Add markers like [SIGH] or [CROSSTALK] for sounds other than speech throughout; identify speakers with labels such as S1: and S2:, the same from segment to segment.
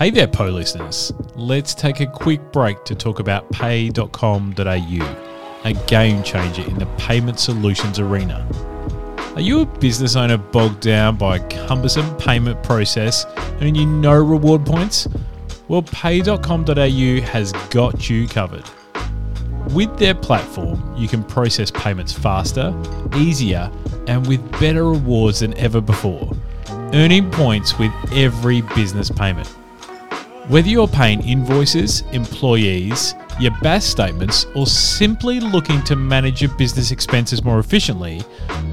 S1: Hey there, Po listeners. Let's take a quick break to talk about pay.com.au, a game changer in the payment solutions arena. Are you a business owner bogged down by a cumbersome payment process and you no reward points? Well, pay.com.au has got you covered. With their platform, you can process payments faster, easier, and with better rewards than ever before, earning points with every business payment. Whether you're paying invoices, employees, your BAS statements, or simply looking to manage your business expenses more efficiently,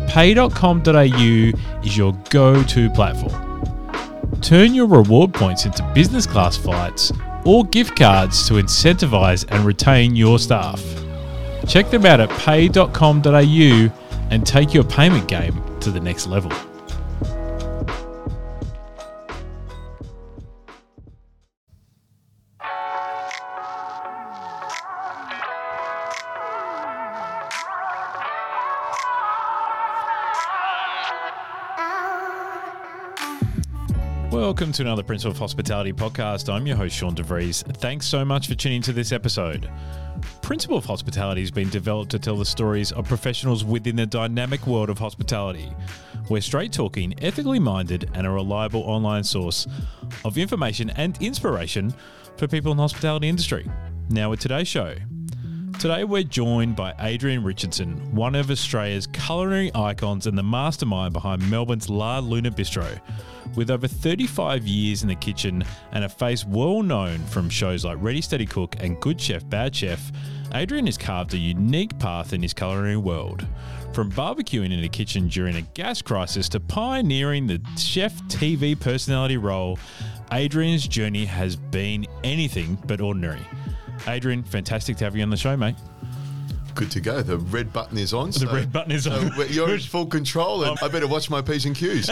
S1: pay.com.au is your go to platform. Turn your reward points into business class flights or gift cards to incentivize and retain your staff. Check them out at pay.com.au and take your payment game to the next level. Welcome to another Principle of Hospitality podcast. I'm your host, Sean DeVries. Thanks so much for tuning to this episode. Principle of Hospitality has been developed to tell the stories of professionals within the dynamic world of hospitality. We're straight talking, ethically minded, and a reliable online source of information and inspiration for people in the hospitality industry. Now, with today's show, Today we're joined by Adrian Richardson, one of Australia's culinary icons and the mastermind behind Melbourne's La Luna Bistro. With over 35 years in the kitchen and a face well known from shows like Ready Steady Cook and Good Chef Bad Chef, Adrian has carved a unique path in his culinary world. From barbecuing in the kitchen during a gas crisis to pioneering the chef TV personality role, Adrian's journey has been anything but ordinary. Adrian, fantastic to have you on the show, mate.
S2: Good to go. The red button is on.
S1: The red button is on.
S2: So you're in full control, and um, I better watch my P's and Q's.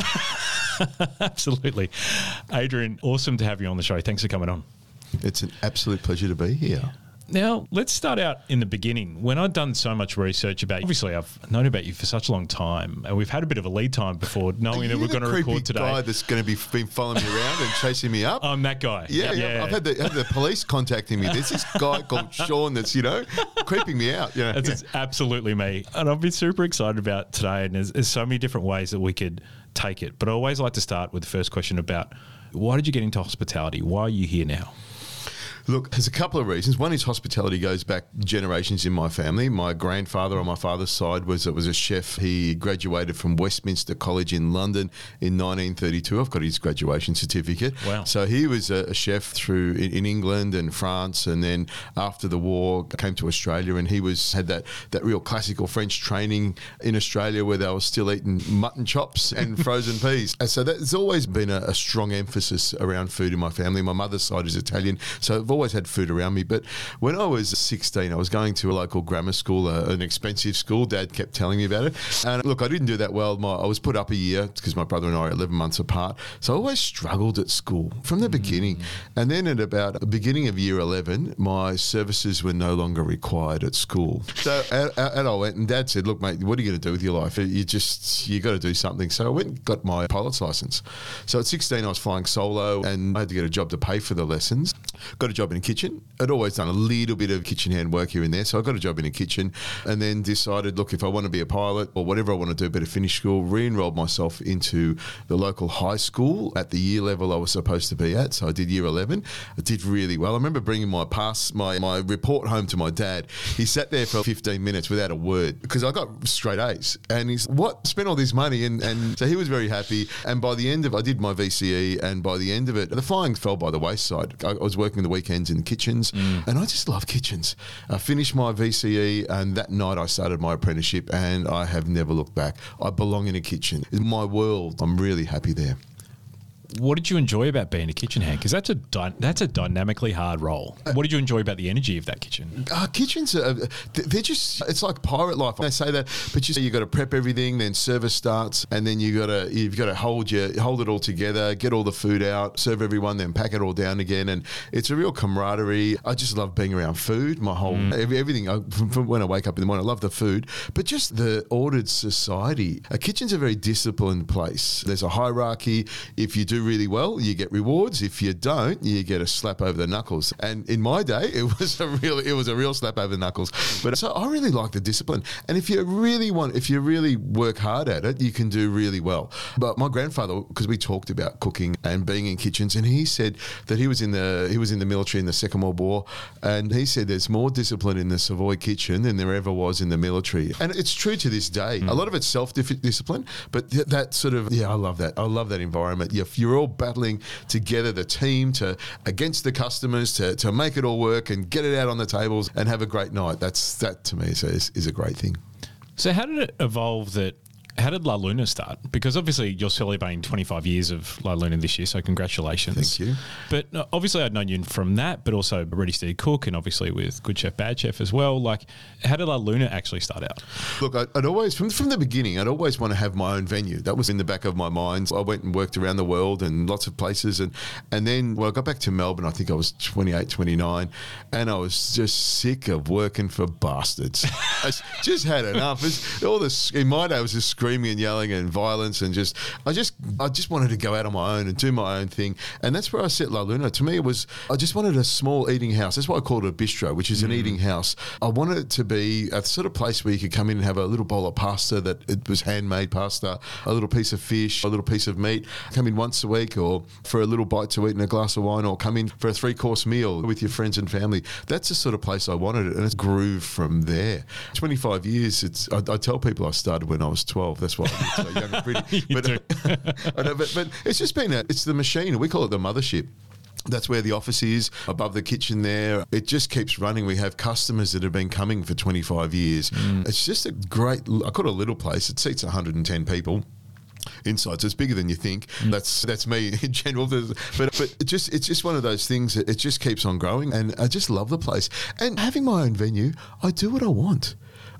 S2: [LAUGHS]
S1: Absolutely. Adrian, awesome to have you on the show. Thanks for coming on.
S2: It's an absolute pleasure to be here.
S1: Now, let's start out in the beginning. When I've done so much research about you, obviously I've known about you for such a long time, and we've had a bit of a lead time before knowing that we're going to record today.
S2: guy that's going to be been following me around and chasing me up.
S1: I'm that guy.
S2: Yeah, yeah. I've had the, had the police contacting me. There's this guy called Sean that's, you know, creeping me out. Yeah?
S1: That's
S2: yeah.
S1: absolutely me. And I've been super excited about today, and there's, there's so many different ways that we could take it. But I always like to start with the first question about why did you get into hospitality? Why are you here now?
S2: Look, there's a couple of reasons. One is hospitality goes back generations in my family. My grandfather on my father's side was uh, was a chef. He graduated from Westminster College in London in 1932. I've got his graduation certificate.
S1: Wow!
S2: So he was a, chef through in, in, England and France, and then after the war came to Australia, and he was had that that real classical French training in Australia where they were still eating mutton chops and [LAUGHS] frozen peas. And so that's always been a, a strong emphasis around food in my family. My mother's side is Italian, so always had food around me. But when I was 16, I was going to a local grammar school, uh, an expensive school. Dad kept telling me about it. And look, I didn't do that well. My, I was put up a year because my brother and I are 11 months apart. So I always struggled at school from the mm. beginning. And then at about the beginning of year 11, my services were no longer required at school. So out, out I went, and Dad said, "Look, mate, what are you going to do with your life? You just you got to do something." So I went and got my pilot's license. So at 16, I was flying solo, and I had to get a job to pay for the lessons. Got a job in a kitchen. I'd always done a little bit of kitchen hand work here and there, so I got a job in a kitchen, and then decided, look, if I want to be a pilot or whatever I want to do, better finish school. Re-enrolled myself into the local high school at the year level I was supposed to be at. So I did year 11. I did really well. I remember bringing my pass, my my report home to my dad. He sat there for 15 minutes without a word because I got straight A's, and he's what spent all this money, and and so he was very happy. And by the end of, I did my VCE, and by the end of it, the flying fell by the wayside. I was working the weekends in the kitchens, mm. and I just love kitchens. I finished my VCE, and that night I started my apprenticeship, and I have never looked back. I belong in a kitchen. It's my world. I'm really happy there
S1: what did you enjoy about being a kitchen hand? Because that's a dy- that's a dynamically hard role. What did you enjoy about the energy of that kitchen?
S2: Uh, kitchens, are, they're just it's like pirate life. They say that, but you you got to prep everything, then service starts, and then you got to you've got to hold your hold it all together, get all the food out, serve everyone, then pack it all down again, and it's a real camaraderie. I just love being around food. My whole mm. everything I, from when I wake up in the morning, I love the food, but just the ordered society. A kitchen's a very disciplined place. There's a hierarchy. If you do do really well, you get rewards. If you don't, you get a slap over the knuckles. And in my day, it was a real it was a real slap over the knuckles. But so I really like the discipline. And if you really want, if you really work hard at it, you can do really well. But my grandfather, because we talked about cooking and being in kitchens, and he said that he was in the he was in the military in the Second World War, and he said there's more discipline in the Savoy kitchen than there ever was in the military. And it's true to this day. A hmm. lot of it's self discipline, but th- that sort of yeah, I love that. I love that environment. You're, you're all battling together, the team to against the customers to, to make it all work and get it out on the tables and have a great night. That's that to me is, is, is a great thing.
S1: So, how did it evolve that? How did La Luna start? Because obviously you're celebrating 25 years of La Luna this year, so congratulations.
S2: Thank you.
S1: But uh, obviously I'd known you from that, but also Ready Steady Cook and obviously with Good Chef, Bad Chef as well. Like, how did La Luna actually start out?
S2: Look, I'd always, from, from the beginning, I'd always want to have my own venue. That was in the back of my mind. I went and worked around the world and lots of places. And, and then, well, I got back to Melbourne, I think I was 28, 29, and I was just sick of working for bastards. [LAUGHS] I just had enough. It's, all this, in my day, was just screaming and yelling and violence and just, I just, I just wanted to go out on my own and do my own thing. And that's where I set La Luna. To me, it was, I just wanted a small eating house. That's why I called it a bistro, which is an mm. eating house. I wanted it to be a sort of place where you could come in and have a little bowl of pasta that it was handmade pasta, a little piece of fish, a little piece of meat. Come in once a week or for a little bite to eat and a glass of wine, or come in for a three course meal with your friends and family. That's the sort of place I wanted it, and it's grew from there. 25 years, it's, I, I tell people I started when I was 12. That's why I'm so young and pretty. [LAUGHS]
S1: You. [LAUGHS]
S2: I know, but, but it's just been a, it's the machine. We call it the mothership. That's where the office is, above the kitchen there. It just keeps running. We have customers that have been coming for 25 years. Mm. It's just a great, I call it a little place. It seats 110 people inside, so it's bigger than you think. Mm. That's that's me [LAUGHS] in general. But but it just it's just one of those things that it just keeps on growing, and I just love the place. And having my own venue, I do what I want.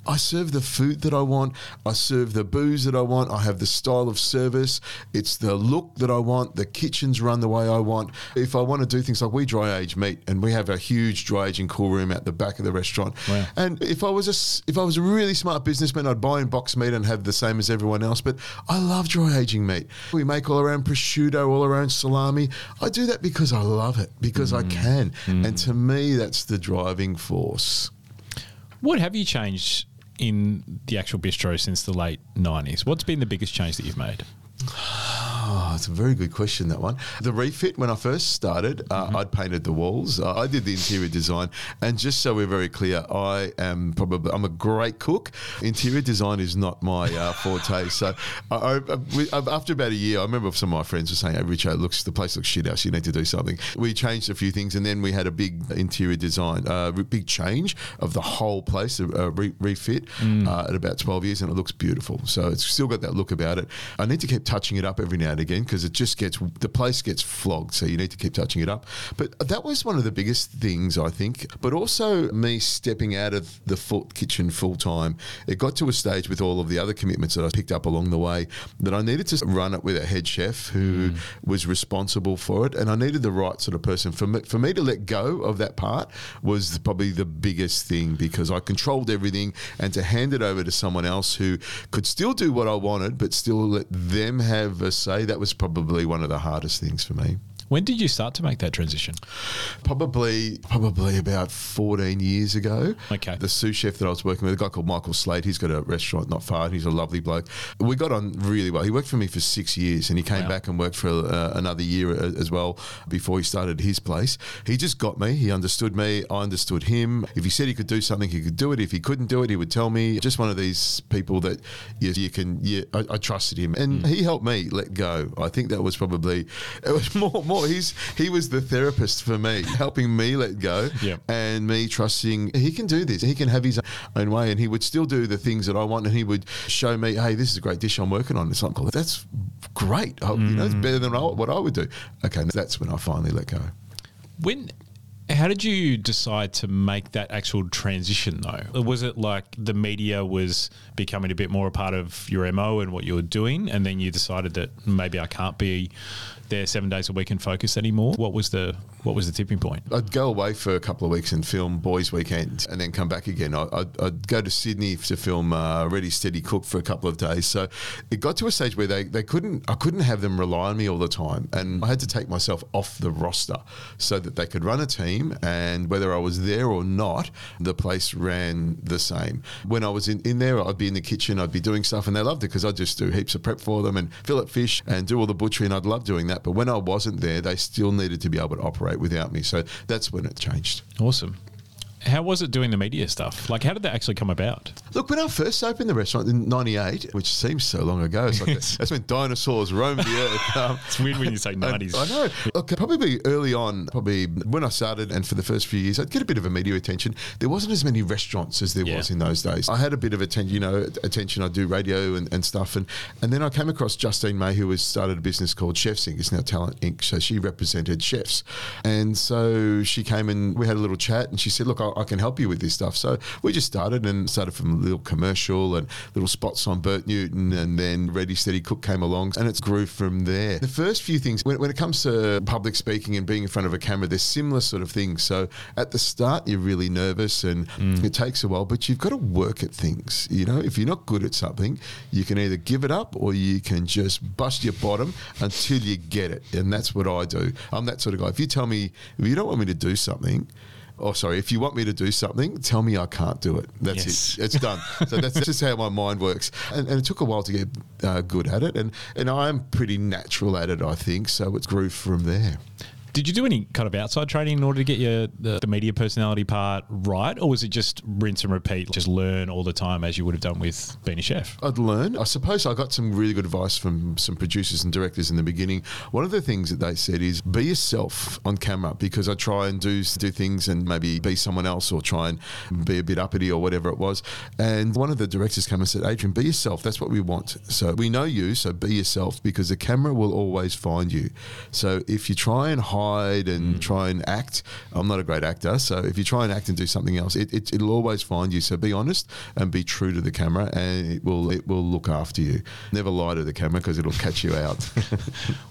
S2: I serve the food that I want. I serve the booze that I want. I have the style of service. It's the look that I want. The kitchen's run the way I want. If I want to do things like we dry age meat, and we have a huge dry aging cool room at the back of the restaurant.
S1: Wow.
S2: And if I was a if I was a really smart businessman, I'd buy in box meat and have the same as everyone else. But I love dry aging meat. We make all our own prosciutto, all our own salami. I do that because I love it, because I mm. can. And mm. to me, that's the driving force.
S1: What have you changed in the actual bistro since the late 90s? What's been the biggest change that you've made?
S2: Oh, it's a very good question, that one. The refit, when I first started, uh, I'd painted the walls. Uh, I did the interior design. And just so we're very clear, I am probably, I'm a great cook. Interior design is not my uh, forte. [LAUGHS] So I, I, we, uh, after about a year, I remember some of my friends were saying, hey, Richo, it looks, the place looks shit house. You need to do something. We changed a few things and then we had a big interior design, uh, re- big change of the whole place, a, a re- refit uh, at about 12 years and it looks beautiful. So it's still got that look about it. I need to keep touching it up every now again because it just gets the place gets flogged. So you need to keep touching it up. But that was one of the biggest things I think. But also me stepping out of the full kitchen full time. It got to a stage with all of the other commitments that I picked up along the way that I needed to run it with a head chef who mm. was responsible for it, and I needed the right sort of person for me. For me to let go of that part was probably the biggest thing because I controlled everything, and to hand it over to someone else who could still do what I wanted, but still let them have a say. That was probably one of the hardest things for me.
S1: When did you start to make that transition?
S2: Probably, probably about 14 years ago.
S1: Okay.
S2: The sous chef that I was working with, a guy called Michael Slade, he's got a restaurant not far. He's a lovely bloke. We got on really well. He worked for me for six years and he came
S1: Wow.
S2: back and worked for uh, another year as well before he started his place. He just got me. He understood me. I understood him. If he said he could do something, he could do it. If he couldn't do it, he would tell me. Just one of these people that you, you can, you, I, I trusted him. And he helped me let go. I think that was probably, it was [LAUGHS] more, more, he's, he was the therapist for me, helping me let go
S1: Yep.
S2: and me trusting he can do this. He can have his own way and he would still do the things that I want and he would show me, hey, this is a great dish I'm working on. It's like, "Oh, that's great. Oh, You know, it's better than what I would do. Okay, that's when I finally let go.
S1: When How did you decide to make that actual transition though? Was it like the media was becoming a bit more a part of your MO and what you were doing, and then you decided that maybe I can't be there seven days a week and focus anymore? What was the what was the tipping point?
S2: I'd go away for a couple of weeks and film Boys Weekend, and then come back again. I'd, I'd go to Sydney to film uh, Ready Steady Cook for a couple of days. So it got to a stage where they, they couldn't I couldn't have them rely on me all the time, and I had to take myself off the roster so that they could run a team. And whether I was there or not, the place ran the same. When I was in, in there, I'd be in the kitchen, I'd be doing stuff, and they loved it because I'd just do heaps of prep for them and fillet fish and do all the butchery, and I'd love doing that. But when I wasn't there, they still needed to be able to operate without me. So that's when it changed.
S1: Awesome. How was it doing the media stuff? Like, how did that actually come about?
S2: Look, when I first opened the restaurant in '98, which seems so long ago, it's like that's when dinosaurs roamed the earth. [LAUGHS] Um,
S1: It's weird when you say [LAUGHS] 90s.
S2: I know. Look, probably early on, probably when I started, and for the first few years, I'd get a bit of a media attention. There wasn't as many restaurants as there
S1: Yeah.
S2: was in those days. I had a bit of attention, you know, attention. I do radio and, and stuff, and and then I came across Justine May, who has started a business called Chefs Inc. It's now Talent Inc. So she represented chefs, and so she came and we had a little chat, and she said, "Look, I, I can help you with this stuff." So we just started and started from a little commercial and little spots on Bert Newton, and then Ready Steady Cook came along, and it grew from there. The first few things, when, when it comes to public speaking and being in front of a camera, they're similar sort of things. So at the start, you're really nervous, and mm. it takes a while, but you've got to work at things. You know, if you're not good at something, you can either give it up or you can just bust your bottom until you get it, and that's what I do. I'm that sort of guy. If you tell me if you don't want me to do something. Oh, sorry. If you want me to do something, tell me I can't do it. That's
S1: Yes.
S2: it. It's done. so that's just how my mind works. And, and it took a while to get uh, good at it. And, and I'm pretty natural at it, I think. So it grew from there.
S1: Did you do any kind of outside training in order to get your the, the media personality part right, or was it just rinse and repeat, just learn all the time as you would have done with being a chef?
S2: I'd learn. I suppose I got some really good advice from some producers and directors in the beginning. One of the things that they said is be yourself on camera because I try and do do things and maybe be someone else or try and be a bit uppity or whatever it was. And one of the directors came and said, Adrian, be yourself. That's what we want. So we know you, so be yourself because the camera will always find you. So if you try and hide and mm. try and act, I'm not a great actor. So if you try and act and do something else, it, it, it'll always find you. So be honest and be true to the camera, and it will it will look after you. Never lie to the camera because it'll catch you out. [LAUGHS]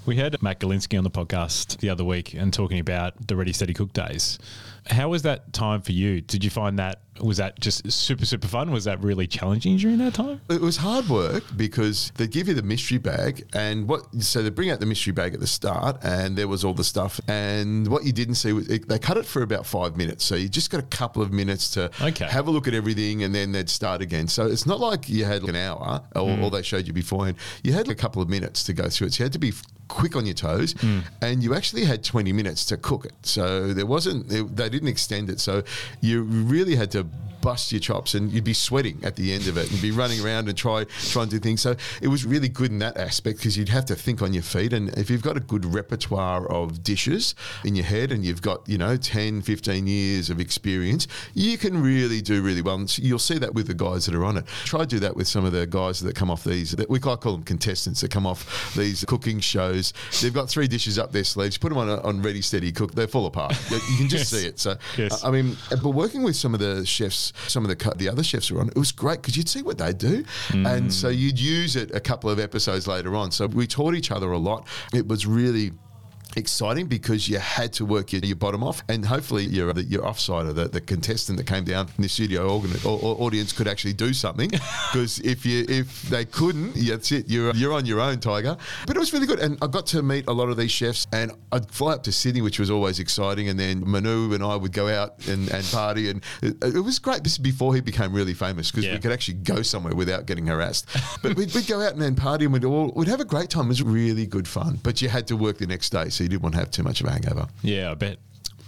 S1: We had Matt Golinski on the podcast the other week and talking about the Ready Steady Cook days. How was that time for you? Did you find that was that just super super fun? Was that really challenging during that time?
S2: It was hard work because they give you the mystery bag, and what so they bring out the mystery bag at the start, and there was all the stuff, and what you didn't see was it, they cut it for about five minutes, so you just got a couple of minutes to
S1: Okay.
S2: have a look at everything, and then they'd start again. So it's not like you had an hour, or, mm. or they showed you beforehand. You had a couple of minutes to go through it, so you had to be quick on your toes, hmm. and you actually had 20 minutes to cook it. So there wasn't, they, didn't extend it. So you really had to bust your chops and you'd be sweating at the end of it and be running around and try, try and do things. So it was really good in that aspect because you'd have to think on your feet. And if you've got a good repertoire of dishes in your head and you've got, you know, 10, 15 years of experience, you can really do really well. And you'll see that with the guys that are on it. Try to do that with some of the guys that come off these, that we I call them contestants that come off these cooking shows. They've got three dishes up their sleeves, put them on, a, on Ready Steady Cook, they fall apart. You, can just [LAUGHS]
S1: Yes.
S2: see it. So,
S1: Yes.
S2: I mean, but working with some of the chefs, some of the the other chefs were on, it was great because you'd see what they do, mm. and so you'd use it a couple of episodes later on. So we taught each other a lot. It was really exciting because you had to work your, your bottom off. And hopefully your your offsider the, the contestant that came down from the studio organ, or, or audience could actually do something. [LAUGHS] Because if you if they couldn't that's it. You're you're on your own tiger. But it was really good. And I got to meet a lot of these chefs and I'd fly up to Sydney which was always exciting. And then Manu and I would go out and, and party. And it, it was great. This is before he became really famous because
S1: Yeah.
S2: we could actually go somewhere without getting harassed. But we'd, we'd go out and then party and we'd all we'd have a great time. It was really good fun. But you had to work the next day. So you didn't want to have too much of a hangover
S1: Yeah, I bet.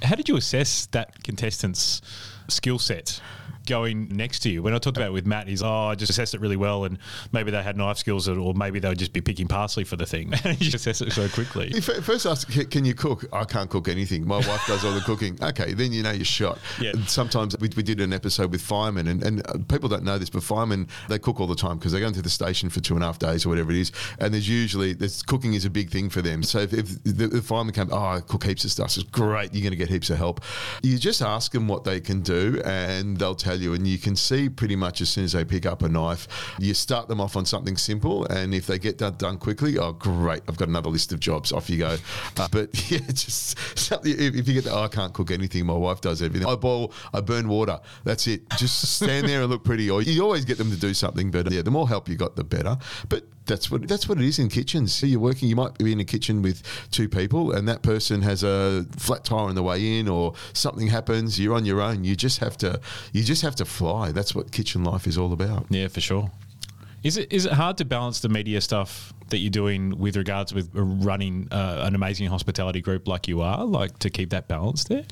S1: How did you assess that contestant's skill set going next to you. When I talked about it with Matt, he's oh, I just assessed it really well, and maybe they had knife skills, or maybe they would just be picking parsley for the thing. [LAUGHS] you just assess it so quickly.
S2: You First ask, "Can- you cook? I can't cook anything. My wife does all the cooking. [LAUGHS] Okay, then you know you're shot.
S1: Yeah.
S2: Sometimes we, we did an episode with firemen, and, and uh, people don't know this, but firemen they cook all the time because they go into the station for two and a half days or whatever it is, and there's usually there's cooking is a big thing for them. So if, if the, the fireman came, oh, I cook heaps of stuff, it's great. You're going to get heaps of help. You just ask them what they can do, and they'll tell you, and you can see pretty much as soon as they pick up a knife, you start them off on something simple, and if they get that done quickly, oh great, I've got another list of jobs. Off you go. Uh, but [LAUGHS] yeah, just if you get the, oh, I can't cook anything. My wife does everything. I boil, I burn water. That's it. Just stand there and look pretty. Or you always get them to do something. But yeah, the more help you got, the better. But that's what that's what it is in kitchens. So you're working. You might be in a kitchen with two people, and that person has a flat tire on the way in, or something happens. You're on your own. You just have to. You just have to fly. That's what kitchen life is all about.
S1: Yeah, for sure. Is it is it hard to balance the media stuff that you're doing with regards with running uh, an amazing hospitality group like you are, like to keep that balance there?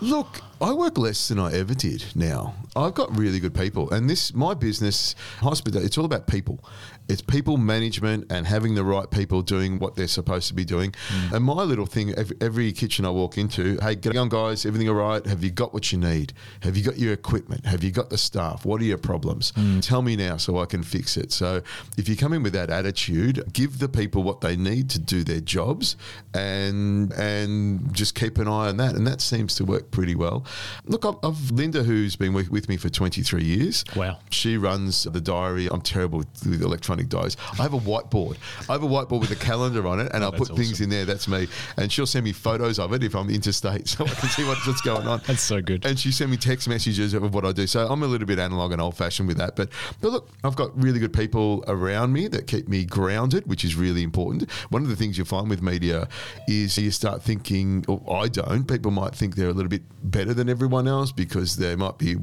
S2: Look, I work less than I ever did now. I've got really good people, and this my business, hospital. It's all about people. It's people management and having the right people doing what they're supposed to be doing. Mm. And my little thing, every, every kitchen I walk into, hey, get on, guys, everything all right? Have you got what you need? Have you got your equipment? Have you got the staff? What are your problems? Mm. Tell me now so I can fix it. So if you come in with that attitude, give the people what they need to do their jobs, and and just keep an eye on that. And that seems to work pretty well. Look, I've, I've Linda, who's been with, with me for 23 years.
S1: Wow.
S2: She runs the diary. I'm terrible with, with electronic diaries. I have a whiteboard. I have a whiteboard with a calendar on it, and oh, I'll
S1: that's
S2: put things
S1: awesome.
S2: in there. That's me. And she'll send me photos of it if I'm interstate, [LAUGHS] so I can see what, what's going on.
S1: That's so good.
S2: And she sent me text messages of what I do. So I'm a little bit analog and old fashioned with that. But but look, I've got really good people around me that keep me grounded, which is really important. One of the things you find with media is you start thinking, or I don't. People might think they're a little bit better than everyone else because they might be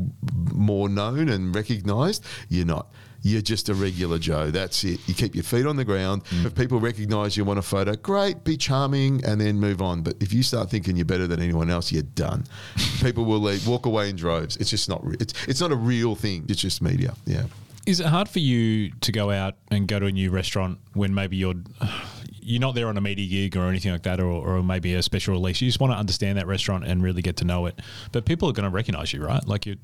S2: more known and recognised. You're not. You're just a regular Joe. That's it. You keep your feet on the ground. Mm. If people recognise you want a photo, great, be charming, and then move on. But if you start thinking you're better than anyone else, you're done. [LAUGHS] people will leave, walk away in droves. It's just not. Re- it's it's not a real thing. It's just media. Yeah.
S1: Is it hard for you to go out and go to a new restaurant when maybe you're [SIGHS] you're not there on a media gig or anything like that, or, or maybe a special release? You just want to understand that restaurant and really get to know it. But people are going to recognize you, right? Like you,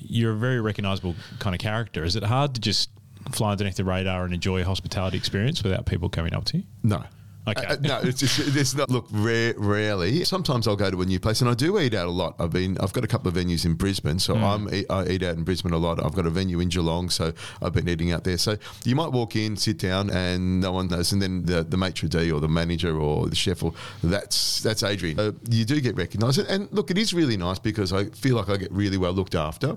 S1: you're a very recognizable kind of character. Is it hard to just fly underneath the radar and enjoy a hospitality experience without people coming up to you?
S2: No.
S1: Okay.
S2: Uh, no, it's just it's not. Look, rare, rarely. Sometimes I'll go to a new place, and I do eat out a lot. I've been, I've got a couple of venues in Brisbane, so I'm e, I eat out in Brisbane a lot. I've got a venue in Geelong, so I've been eating out there. So you might walk in, sit down, and no one knows, and then the the maitre d or the manager or the chef, or that's that's Adrian. Uh, you do get recognised, and, and look, it is really nice because I feel like I get really well looked after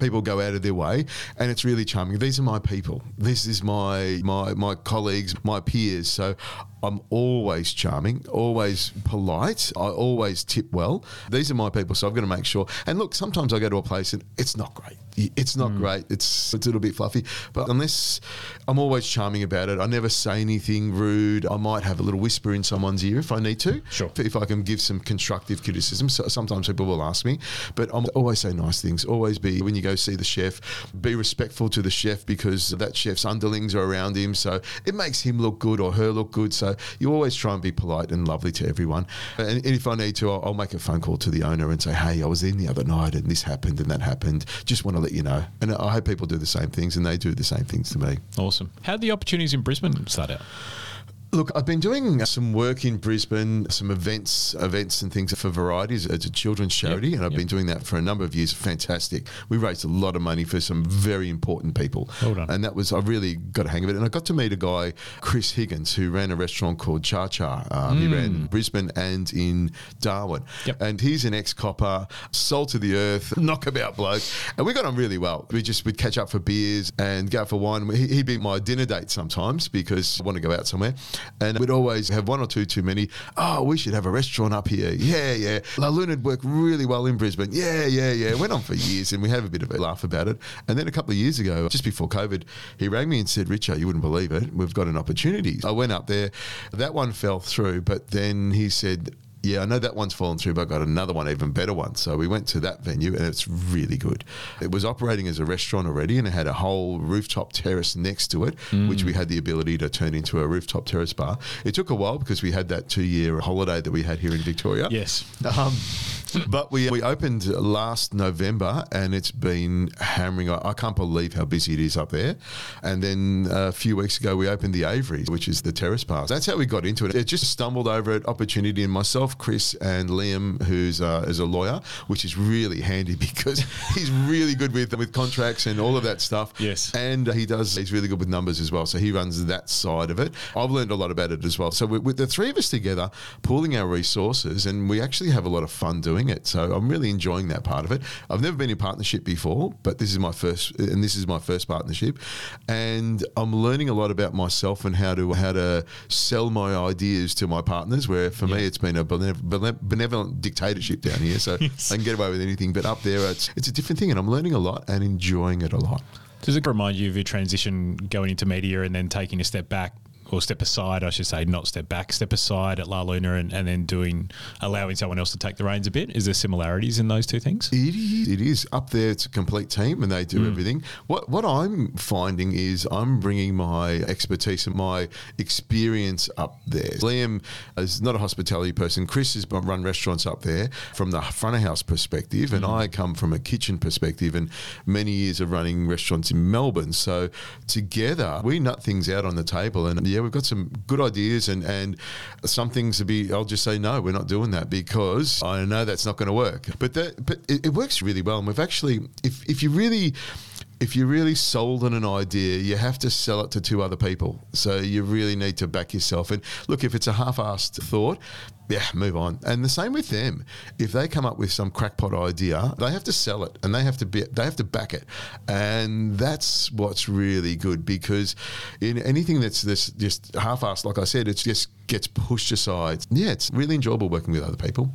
S2: people go out of their way and it's really charming these are my people this is my my my colleagues my peers so i'm always charming always polite i always tip well. These are my people so i've got to make sure. And look sometimes i go to a place and it's not great. It's not hmm. great. It's, it's a little bit fluffy. But unless i'm always charming about it. I never say anything rude. I might have a little whisper in someone's ear if i need to
S1: Sure.
S2: if I can give some constructive criticism. So sometimes people will ask me, but I'm always say nice things. Always be when you go see the chef, be respectful to the chef because that chef's underlings are around him, so it makes him look good or her look good. So you always try and be polite and lovely to everyone. And, if I need to, I'll, I'll make a phone call to the owner and say, "Hey, I was in the other night and this happened and that happened. Just want to let you know." And I hope people do the same things and they do the same things to me.
S1: Awesome. How did the opportunities in Brisbane start out?
S2: Look, I've been doing some work in Brisbane, some events, events and things for Varieties. It's a children's charity, and I've
S1: yep.
S2: been doing that for a number of years. Fantastic. We raised a lot of money for some very important people,
S1: Well done.
S2: and that was I really got a hang of it. And I got to meet a guy, Chris Higgins, who ran a restaurant called Cha Cha. Um, He ran Brisbane and in Darwin,
S1: Mm. Yep.
S2: and he's an ex-copper, salt of the earth, [LAUGHS] knockabout bloke, and we got on really well. We just would catch up for beers and go out for wine. He- He'd be my dinner date sometimes because I want to go out somewhere, and we'd always have one or two too many. Oh, we should have a restaurant up here. Yeah, yeah. La Luna'd work really well in Brisbane. Yeah, yeah, yeah. Went on for years, and we have a bit of a laugh about it. And then a couple of years ago, just before COVID, he rang me and said, "Richard, you wouldn't believe it. We've got an opportunity." I went up there. That one fell through, but then he said yeah, I know that one's fallen through, but I got another one, even better one. So we went to that venue, and it's really good. It was operating as a restaurant already, and it had a whole rooftop terrace next to it, which we had the ability to turn into a rooftop terrace bar. It took a while because we had that two-year holiday that we had here in Victoria.
S1: Yes.
S2: Um, but we, we opened last November and it's been hammering. I, I can't believe how busy it is up there. And then a few weeks ago, we opened the Avery, which is the terrace bar. That's how we got into it. It just stumbled over an opportunity, and myself, Chris, and Liam, who's uh, is a lawyer, which is really handy [LAUGHS] because he's really good with with contracts and all of that stuff.
S1: Yes.
S2: and he does. He's really good with numbers as well. So he runs that side of it. I've learned a lot about it as well. So with, with the three of us together, pooling our resources, and we actually have a lot of fun doing it. So I'm really enjoying that part of it. I've never been in partnership before, but this is my first, and this is my first partnership, and I'm learning a lot about myself and how to how to sell my ideas to my partners. Where for me, it's been a benev- benevolent dictatorship down here, so [LAUGHS] I can get away with anything. But up there, it's it's a different thing, and I'm learning a lot and enjoying it a lot.
S1: Does it remind you of your transition going into media and then taking a step back or step aside, I should say, not step back, step aside at La Luna and, and then doing, allowing someone else to take the reins a bit? Is there similarities in those two things?
S2: It is. It is up there. It's a complete team, and they do mm. everything. What what I'm finding is I'm bringing my expertise and my experience up there. Liam is not a hospitality person. Chris has run restaurants up there from the front of house perspective, and mm. I come from a kitchen perspective, and many years of running restaurants in Melbourne. So together we nut things out on the table, and yeah, we've got some good ideas, and and some things to be. I'll just say no, we're not doing that because I know that's not going to work. But that but it, it works really well, and we've actually if if you really if you're really sold on an idea, you have to sell it to two other people. So you really need to back yourself. And look, if it's a half-assed thought, yeah, move on. And the same with them. If they come up with some crackpot idea, they have to sell it and they have to be they have to back it. And that's what's really good because in anything that's this just half-assed, like I said, it just gets pushed aside. Yeah, it's really enjoyable working with other people.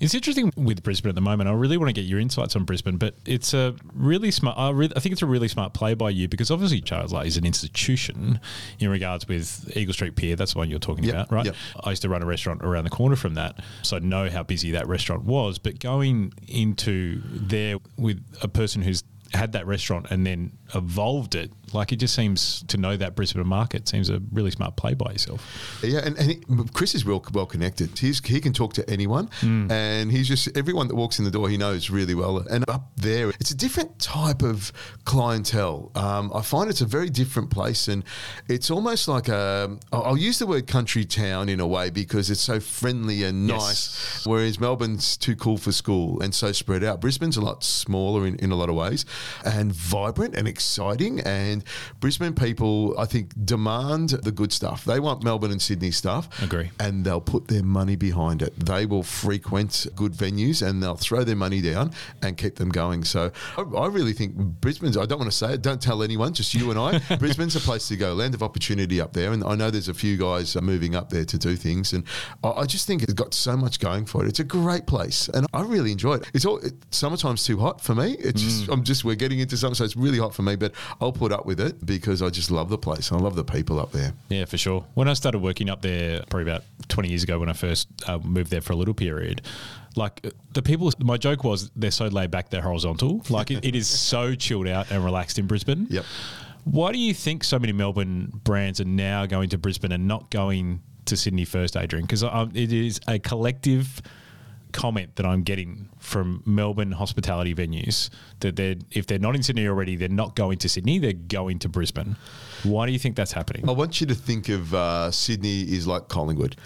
S1: It's interesting with Brisbane at the moment. I really want to get your insights on Brisbane, but it's a really smart. I, re- I think it's a really smart play by you because obviously Charles Light is an institution in regards with Eagle Street Pier. That's the one you're talking
S2: Yep,
S1: about, right?
S2: yep.
S1: I used to run a restaurant around the corner from that, so I know how busy that restaurant was. But going into there with a person who's had that restaurant and then evolved it, like it just seems to know that Brisbane market seems a really smart play by yourself.
S2: Yeah, and, and he, Chris is real well connected. He's he can talk to anyone, and he's just everyone that walks in the door he knows really well. And up there, it's a different type of clientele. Um, I find it's a very different place, and it's almost like a. I'll I'll use the word country town in a way because it's so friendly and
S1: Yes.
S2: nice. Whereas Melbourne's too cool for school and so spread out. Brisbane's a lot smaller in, in a lot of ways and vibrant and exciting. And Brisbane people, I think, demand the good stuff. They want Melbourne and Sydney stuff.
S1: Agree.
S2: And they'll put their money behind it. They will frequent good venues and they'll throw their money down and keep them going. So I, I really think Brisbane's, I don't want to say it, don't tell anyone, just you and I. [LAUGHS] Brisbane's a place to go, land of opportunity up there. And I know there's a few guys moving up there to do things. And I, I just think it's got so much going for it. It's a great place. And I really enjoy it. It's all, it, summertime's too hot for me. It's just, mm. I'm just, we're getting into summer, so it's really hot for me, but I'll put up with it because I just love the place. and I love the people up there.
S1: Yeah, for sure. When I started working up there, probably about 20 years ago, when I first uh, moved there for a little period, like uh, the people, my joke was they're so laid back, they're horizontal. [LAUGHS] Like it, it is so chilled out and relaxed in Brisbane.
S2: Yep.
S1: Why do you think so many Melbourne brands are now going to Brisbane and not going to Sydney first, Adrian? Because it is a collective comment that I'm getting from Melbourne hospitality venues that they're if they're not in Sydney already, they're not going to Sydney, they're going to Brisbane. Why do you think that's happening?
S2: I want you to think of uh, Sydney is like Collingwood.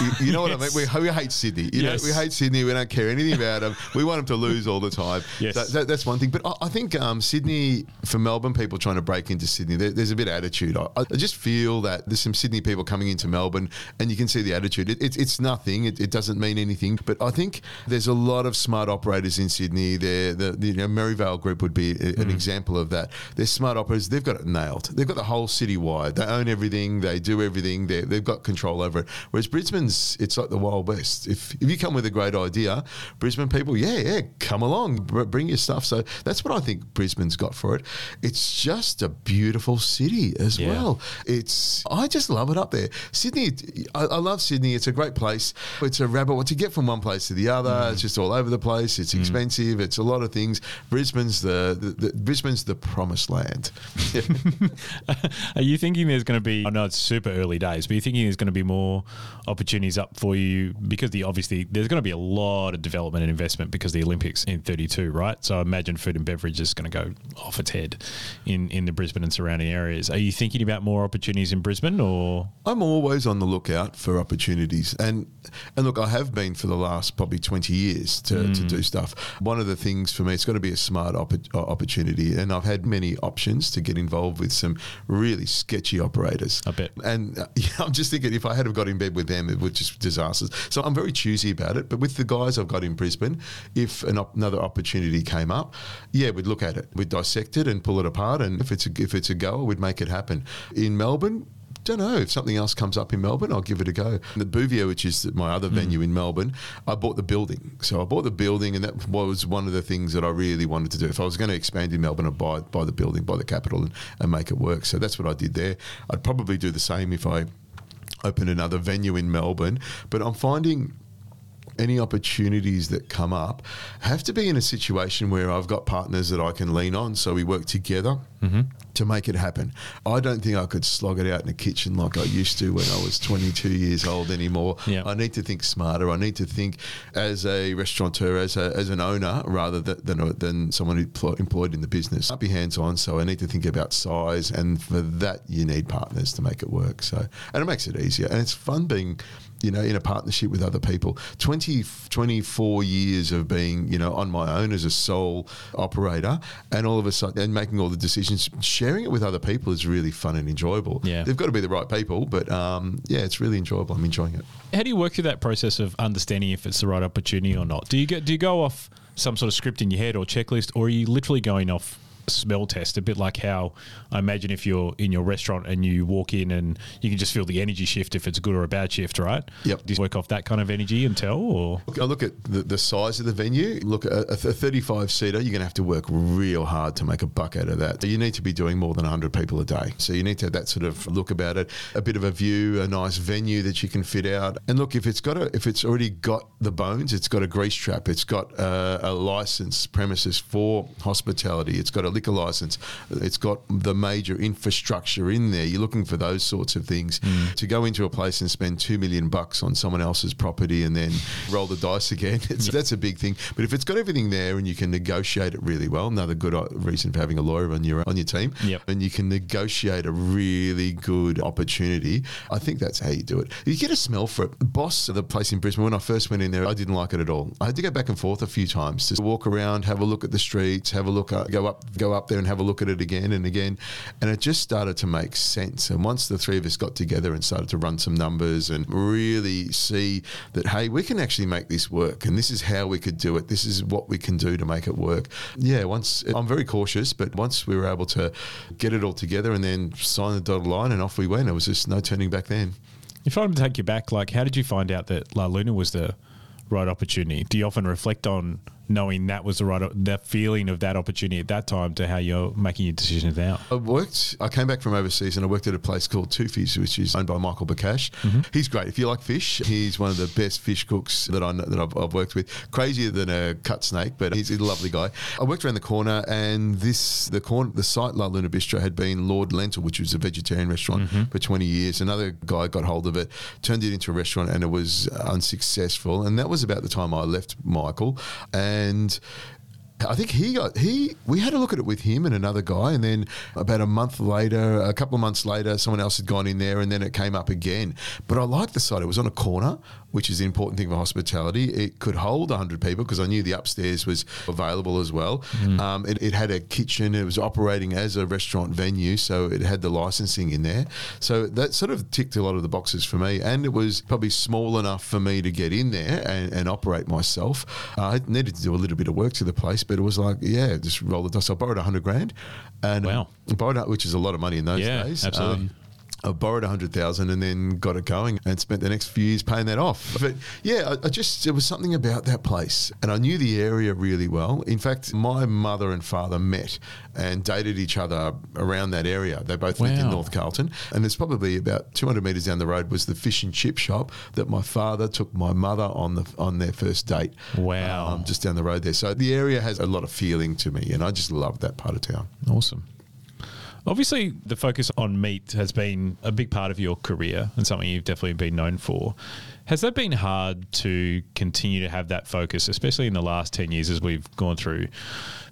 S2: You, you know what I [LAUGHS] mean? We, we hate Sydney. You
S1: Yes.
S2: know, we hate Sydney. We don't care anything about them. We want them to lose all the time. [LAUGHS]
S1: Yes.
S2: That, that- that's one thing. But I, I think um, Sydney, for Melbourne people trying to break into Sydney, there, there's a bit of attitude. I, I just feel that there's some Sydney people coming into Melbourne and you can see the attitude. It, it's it's nothing. It, it doesn't mean anything. But I think think there's a lot of smart operators in Sydney. There, the, the you know, Merivale Group would be a, an example of that. They're smart operators. They've got it nailed. They've got the whole city wide. They own everything. They do everything. They, they've got control over it. Whereas Brisbane's, it's like the Wild West. If if you come with a great idea, Brisbane people, yeah, yeah, come along, br- bring your stuff. So that's what I think Brisbane's got for it. It's just a beautiful city as
S1: Yeah.
S2: well. It's I just love it up there. Sydney, I, I love Sydney. It's a great place. It's a rabbit what to get from one place to the other.
S1: Mm.
S2: It's just all over the place. It's mm. expensive. It's a lot of things. Brisbane's the, the, the Brisbane's the promised land. [LAUGHS]
S1: Are you thinking there's going to be? I know it's super early days, but are you thinking there's going to be more opportunities up for you because the obviously there's going to be a lot of development and investment because the Olympics in 32, right? So I imagine food and beverage is going to go off its head in in the Brisbane and surrounding areas. Are you thinking about more opportunities in Brisbane or?
S2: I'm always on the lookout for opportunities, and and look, I have been for the last probably 20 years to, to do stuff. One of the things for me, it's got to be a smart uh, opportunity, and I've had many options to get involved with some really sketchy operators.
S1: I bet.
S2: And uh, [LAUGHS] yeah, I'm just thinking if I had have got in bed with them, it would just disasters. So I'm very choosy about it. But with the guys I've got in Brisbane, if an op- another opportunity came up, yeah, we'd look at it, we'd dissect it and pull it apart, and if it's a, if it's a goer, we'd make it happen. In Melbourne. Don't know if something else comes up in Melbourne, I'll give it a go. The Bouvier, which is my other hmm. venue in Melbourne, I bought the building. So I bought the building, and that was one of the things that I really wanted to do. If I was going to expand in Melbourne, I'd buy, buy the building, buy the capital, and, and make it work. So that's what I did there. I'd probably do the same if I opened another venue in Melbourne. But I'm finding any opportunities that come up have to be in a situation where I've got partners that I can lean on so we work together mm-hmm. to make it happen. I don't think I could slog it out in the kitchen like I used to when I was 22 years old anymore.
S1: Yeah.
S2: I need to think smarter. I need to think as a restaurateur, as, a, as an owner, rather than, than, than someone who pl- employed in the business. I'd be hands on, so I need to think about size, and for that, you need partners to make it work. So, and it makes it easier, and it's fun being you know, in a partnership with other people. 20, 24 years of being, you know, on my own as a sole operator and all of a sudden, and making all the decisions, sharing it with other people is really fun and enjoyable.
S1: Yeah.
S2: They've got to be the right people, but um, yeah, it's really enjoyable. I'm enjoying it.
S1: How do you work through that process of understanding if it's the right opportunity or not? Do you go, do you go off some sort of script in your head or checklist, or are you literally going off smell test? A bit like how I imagine if you're in your restaurant and you walk in and you can just feel the energy shift if it's a good or a bad shift, right?
S2: Yep.
S1: Do you work off that kind of energy and tell, or
S2: Look, I look at the, the size of the venue. Look, a, a 35 seater, you're going to have to work real hard to make a buck out of that. You need to be doing more than 100 people a day. So you need to have that sort of look about it. A bit of a view, a nice venue that you can fit out. And look, if it's got a, if it's already got the bones, it's got a grease trap, it's got a, a license premises for hospitality, it's got a liquor license, it's got the major infrastructure in there. You're looking for those sorts of things. To go into a place and spend two million bucks on someone else's property and then roll the dice again, [LAUGHS] it's, that's a big thing. But if it's got everything there and you can negotiate it really well, another good uh, reason for having a lawyer on your on your team,
S1: Yep.
S2: and you can negotiate a really good opportunity, I think that's how you do it. You get a smell for it. Boss of the place in Brisbane, when I first went in there, I didn't like it at all. I had to go back and forth a few times to walk around, have a look at the streets, have a look, at, go up, go up there and have a look at it again and again, and it just started to make sense. And once the three of us got together and started to run some numbers and really see that, hey, we can actually make this work, and this is how we could do it. This is what we can do to make it work. Yeah, once I'm very cautious, but once we were able to get it all together and then sign the dotted line, and off we went. It was just no turning back then.
S1: if I were to take you back, like how did you find out that La Luna was the right opportunity? Do you often reflect on knowing that was the right, the feeling of that opportunity at that time to how you're making your decisions now?
S2: I worked. I came back from overseas and I worked at a place called Two Fish, which is owned by Michael Bacash. Mm-hmm. He's great. If you like fish, he's one of the best fish cooks that I know, that I've, I've worked with. Crazier than a cut snake, but he's a lovely guy. I worked around the corner, and this the corner the site La Luna Bistro had been Lord Lentil, which was a vegetarian restaurant mm-hmm. for 20 years. Another guy got hold of it, turned it into a restaurant, and it was unsuccessful. And that was about the time I left Michael, and. I think he got he. We had a look at it with him and another guy, and then about a month later, a couple of months later, someone else had gone in there, and then it came up again. But I liked the site; it was on a corner. Which is the important thing for hospitality. It could hold 100 people because I knew the upstairs was available as well. Um, it, it had a kitchen. It was operating as a restaurant venue, so it had the licensing in there. So that sort of ticked a lot of the boxes for me, and it was probably small enough for me to get in there and, and operate myself. Uh, I needed to do a little bit of work to the place, but it was like, yeah, just roll the dice. I borrowed 100 grand, and
S1: Wow.
S2: borrowed, which is a lot of money in those
S1: Yeah,
S2: days. Um,
S1: absolutely.
S2: I borrowed a hundred thousand and then got it going and spent the next few years paying that off. But yeah, I, I just there was something about that place, and I knew the area really well. In fact, my mother and father met and dated each other around that area. They both lived in North Carlton, and there's probably about 200 metres down the road was the fish and chip shop that my father took my mother on the on their first date.
S1: Wow.
S2: um, just down the road there. So the area has a lot of feeling to me, and I just love that part of town.
S1: Awesome. Obviously, the focus on meat has been a big part of your career and something you've definitely been known for. Has that been hard to continue to have that focus, especially in the last 10 years as we've gone through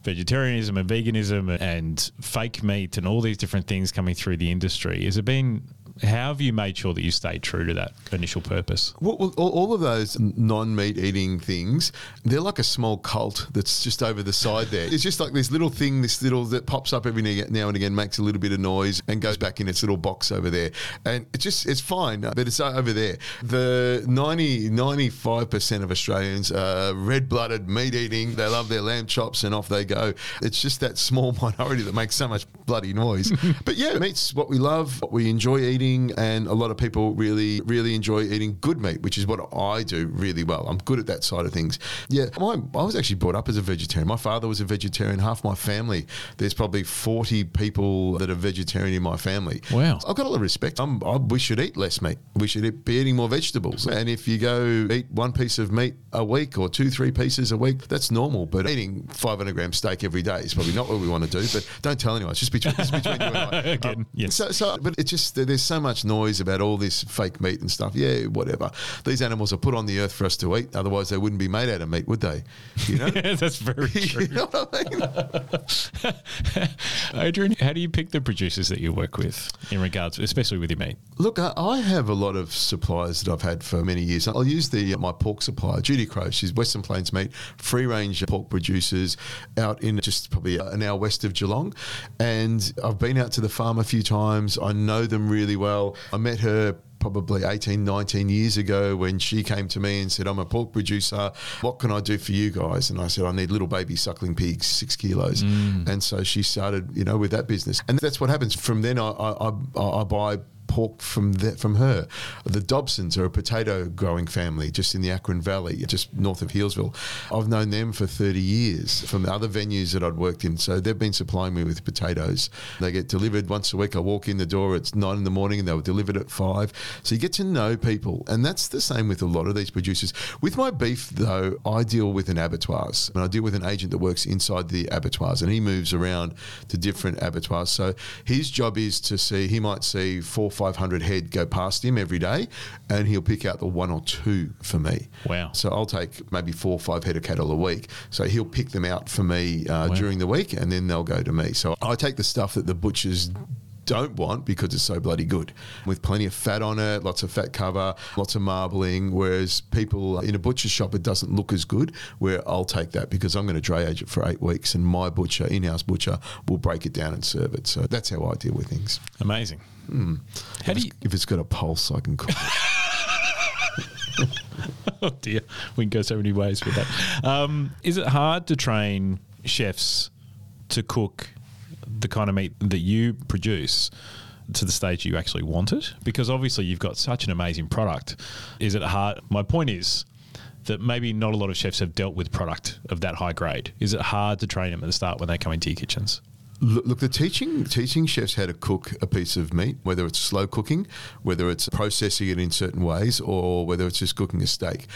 S1: vegetarianism and veganism and fake meat and all these different things coming through the industry? Has it been, how have you made sure that you stay true to that initial purpose?
S2: Well, well, all, of those non-meat eating things, they're like a small cult that's just over the side there. It's just like this little thing, this little that pops up every now and again, makes a little bit of noise, and goes back in its little box over there. And it's just it's fine, but it's over there. The 90, 95 percent of Australians are red-blooded meat eating. They love their lamb chops, and off they go. It's just that small [LAUGHS] minority that makes so much bloody noise. [LAUGHS] but yeah, meat's what we love, what we enjoy eating, and a lot of people really, really enjoy eating good meat, which is what I do really well. I'm good at that side of things. Yeah, my, I was actually brought up as a vegetarian. My father was a vegetarian. Half my family, there's probably 40 people that are vegetarian in my family.
S1: Wow.
S2: I've got a lot of respect. I'm, I, we should eat less meat. We should eat, be eating more vegetables. And if you go eat one piece of meat a week or two, three pieces a week, that's normal. But eating 500 gram steak every day is probably not what we want to do. But don't tell anyone. It's just between, it's between you and I. [LAUGHS]
S1: Again, um, yes.
S2: So, so, but it's just there's so much noise about all this fake meat and stuff. Yeah, whatever. These animals are put on the earth for us to eat. Otherwise, they wouldn't be made out of meat, would they? You know. [LAUGHS]
S1: That's very [LAUGHS] true.
S2: you know I mean? [LAUGHS]
S1: Adrian, how do you pick the producers that you work with in regards, especially with your meat?
S2: Look, I, I have a lot of suppliers that I've had for many years. I'll use the uh, my pork supplier, Judy Crow. She's Western Plains meat, free range pork producers out in just probably uh, an hour west of Geelong. And I've been out to the farm a few times. I know them really well. I met her probably 18, 19 years ago when she came to me and said, I'm a pork producer. What can I do for you guys? And I said, I need little baby suckling pigs, six kilos. Mm. And so she started, you know, with that business. And that's what happens. From then, I, I, I, I buy pork from that from her. The Dobsons are a potato growing family just in the Acheron Valley, just north of Healesville. I've known them for 30 years from the other venues that I'd worked in. So they've been supplying me with potatoes. They get delivered once a week. I walk in the door, it's nine in the morning, and they were delivered at five. So you get to know people. And that's the same with a lot of these producers. With my beef, though, I deal with an abattoirs and I deal with an agent that works inside the abattoirs and he moves around to different abattoirs. So his job is to see, he might see four, 500 head go past him every day and he'll pick out the one or two for me.
S1: Wow.
S2: So I'll take maybe four or five head of cattle a week. So he'll pick them out for me uh,
S1: Wow.
S2: during the week and then they'll go to me. So I take the stuff that the butchers don't want because it's so bloody good with plenty of fat on it lots of fat cover lots of marbling whereas people in a butcher shop it doesn't look as good where i'll take that because i'm going to dry age it for eight weeks and my butcher in-house butcher will break it down and serve it so that's how i deal with things
S1: Amazing. How do you?
S2: if it's got a pulse i can cook it [LAUGHS]
S1: Oh dear, we can go so many ways with that. Um, is it hard to train chefs to cook the kind of meat that you produce to the stage you actually want it? Because obviously you've got such an amazing product. Is it hard? My point is that maybe not a lot of chefs have dealt with product of that high grade. Is it hard to train them at the start when they come into your kitchens?
S2: Look, the teaching teaching chefs how to cook a piece of meat, whether it's slow cooking, whether it's processing it in certain ways, or whether it's just cooking a steak.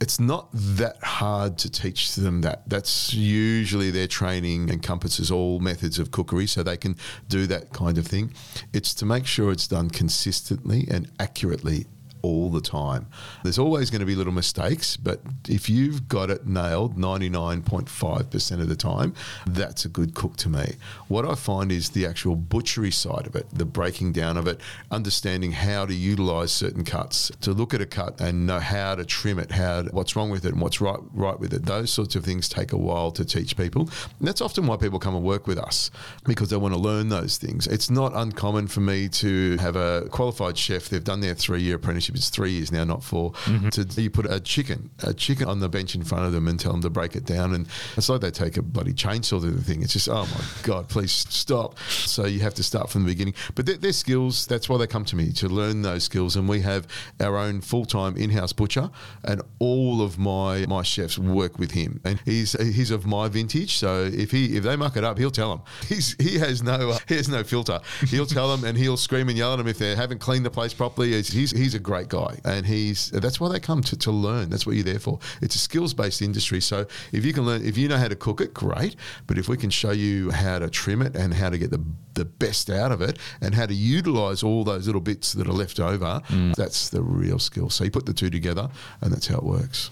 S2: It's not that hard to teach them that. That's usually their training encompasses all methods of cookery, so they can do that kind of thing. It's to make sure it's done consistently and accurately all the time. There's always going to be little mistakes, but if you've got it nailed 99.5% of the time, that's a good cook to me. What I find is the actual butchery side of it, the breaking down of it, understanding how to utilize certain cuts, to look at a cut and know how to trim it, how to, what's wrong with it and what's right right with it. Those sorts of things take a while to teach people. And that's often why people come and work with us because they want to learn those things. It's not uncommon for me to have a qualified chef. They've done their three year apprenticeship. It's three years now, not 4
S1: Mm-hmm.
S2: To you put a chicken, a chicken on the bench in front of them and tell them to break it down, and it's like they take a bloody chainsaw to the thing. It's just oh my god, please stop. So you have to start from the beginning. But they're, they're skills. That's why they come to me to learn those skills. And we have our own full time in house butcher, and all of my my chefs work with him, and he's he's of my vintage. So if he if they muck it up, he'll tell them. He's he has no uh, he has no filter. He'll tell them, and he'll scream and yell at them if they haven't cleaned the place properly. He's, he's a great guy, and he's that's why they come to, to learn. That's what you're there for. It's a skills based industry. So if you can learn, if you know how to cook it, great. But if we can show you how to trim it and how to get the the best out of it, and how to utilize all those little bits that are left over, that's the real skill. So you put the two together, and that's how it works.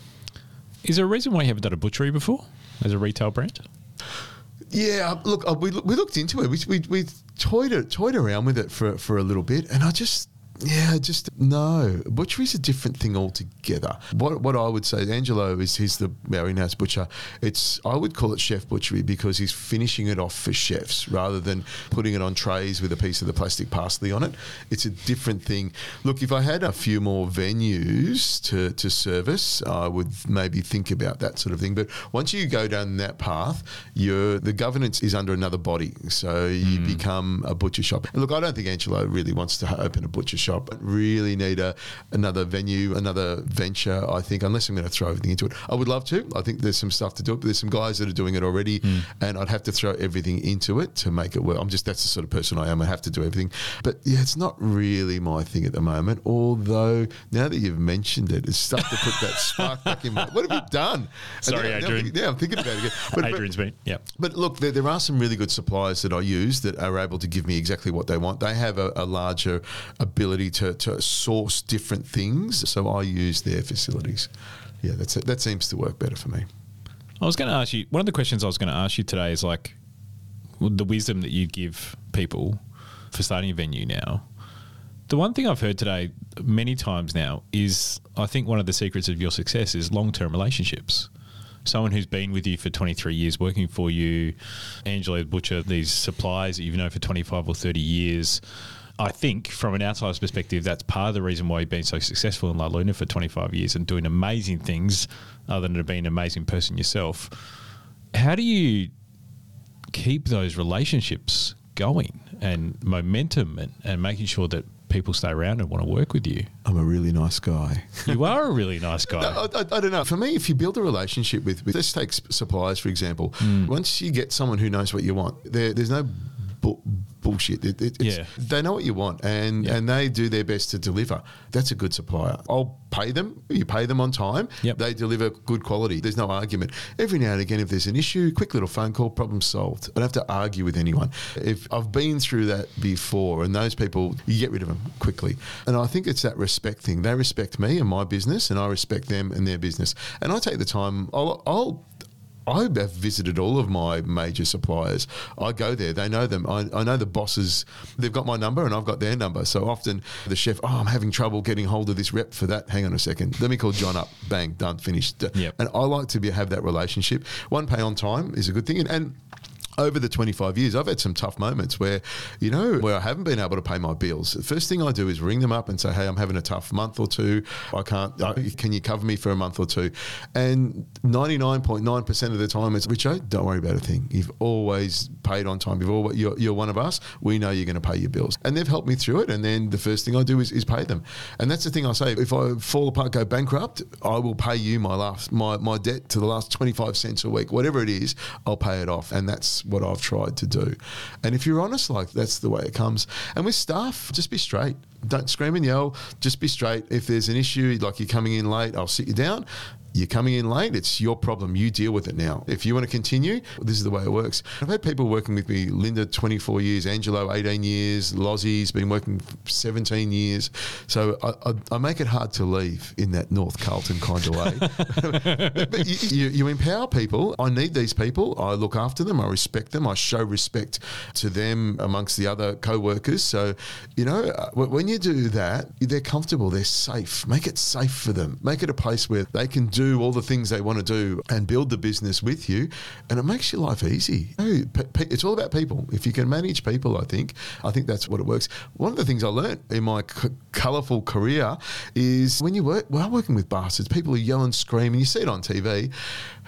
S1: Is there a reason why you haven't done a butchery before as a retail brand?
S2: Yeah, look, uh, we, we looked into it. We, we, we toyed toyed around with it for, for a little bit, and I just, yeah, just no. Butchery is a different thing altogether. What what I would say, Angelo is he's the our in-house butcher. It's I would call it chef butchery because he's finishing it off for chefs rather than putting it on trays with a piece of the plastic parsley on it. It's a different thing. Look, if I had a few more venues to to service, I would maybe think about that sort of thing. But once you go down that path, you're the governance is under another body, so you mm. become a butcher shop. And look, I don't think Angelo really wants to open a butcher shop. I really need a another venue, another venture. I think unless I'm going to throw everything into it, I would love to. I think there's some stuff to do it, but there's some guys that are doing it already, hmm. and I'd have to throw everything into it to make it work. I'm just that's the sort of person I am. I have to do everything, but yeah, it's not really my thing at the moment. Although now that you've mentioned it, it's stuff to put that [LAUGHS] spark back in. My, what have you done?
S1: Sorry,
S2: now-
S1: Adrian.
S2: yeah, I'm thinking about it again. But, but-
S1: Adrian's been, yeah.
S2: but look, there, there are some really good suppliers that I use that are able to give me exactly what they want. They have a, a larger ability to, to source different things, so I use their facilities. Yeah, that's that seems to work better for me.
S1: I was going to ask you one of the questions I was going to ask you today is like the wisdom that you give people for starting a venue now. The one thing I've heard today many times now is I think one of the secrets of your success is long term relationships. Someone who's been with you for 23 years, working for you, Angelo Butcher, these suppliers that you've known for 25 or 30 years. I think from an outsider's perspective, that's part of the reason why you've been so successful in La Luna for 25 years and doing amazing things, other than being an amazing person yourself. How do you keep those relationships going and momentum and, and making sure that people stay around and want to work with you?
S2: I'm a really nice guy.
S1: You are a [LAUGHS] really nice guy.
S2: I, I, I don't know. For me, if you build a relationship with, with let's take suppliers for example. Hmm. Once you get someone who knows what you want, there, there's no bullshit. It, it,
S1: Yeah.
S2: they know what you want, and
S1: Yeah.
S2: and they do their best to deliver. That's a good supplier. I'll pay them. You pay them on time.
S1: Yep.
S2: They deliver good quality. There's no argument. Every now and again, if there's an issue, quick little phone call, problem solved. I don't have to argue with anyone. If I've been through that before, and those people, you get rid of them quickly. And I think it's that respect thing. They respect me and my business, and I respect them and their business. And I take the time. I'll. I'll I have visited all of my major suppliers. I go there, they know them. I, I know the bosses, they've got my number and I've got their number. So often the chef, oh, I'm having trouble getting hold of this rep for that. Hang on a second. Let me call John up. Bang, done, finished.
S1: Yep.
S2: And I like to be, have that relationship. One pay on time is a good thing. And, and over the 25 years, I've had some tough moments where, you know, where I haven't been able to pay my bills. The first thing I do is ring them up and say, hey, I'm having a tough month or two. I can't, uh, can you cover me for a month or two? And 99.9% of the time, it's, Richo, don't worry about a thing. You've always paid on time. You've always, you're, you're one of us. We know you're going to pay your bills. And they've helped me through it. And then the first thing I do is, is pay them. And that's the thing I say. If I fall apart, go bankrupt, I will pay you my last, my, my debt to the last 25 cents a week, whatever it is, I'll pay it off. And that's what I've tried to do. And if you're honest, like that's the way it comes. And with staff, just be straight. Don't scream and yell. Just be straight. If there's an issue, like you're coming in late, I'll sit you down. You're coming in late, it's your problem. You deal with it now. If you want to continue, this is the way it works. I've had people working with me, Linda, 24 years, Angelo, 18 years, Lozzie's been working 17 years. So I, I, I make it hard to leave in that North Carlton kind of way. [LAUGHS] but you, you, you empower people. I need these people. I look after them. I respect them. I show respect to them amongst the other co-workers. So, you know, uh, when you do that, they're comfortable. They're safe. Make it safe for them. Make it a place where they can do all the things they want to do and build the business with you, and it makes your life easy. It's all about people. If you can manage people, I think, I think that's what it works. One of the things I learned in my c- colourful career is when you work, well, working with bastards, people are yelling, screaming. You see it on TV.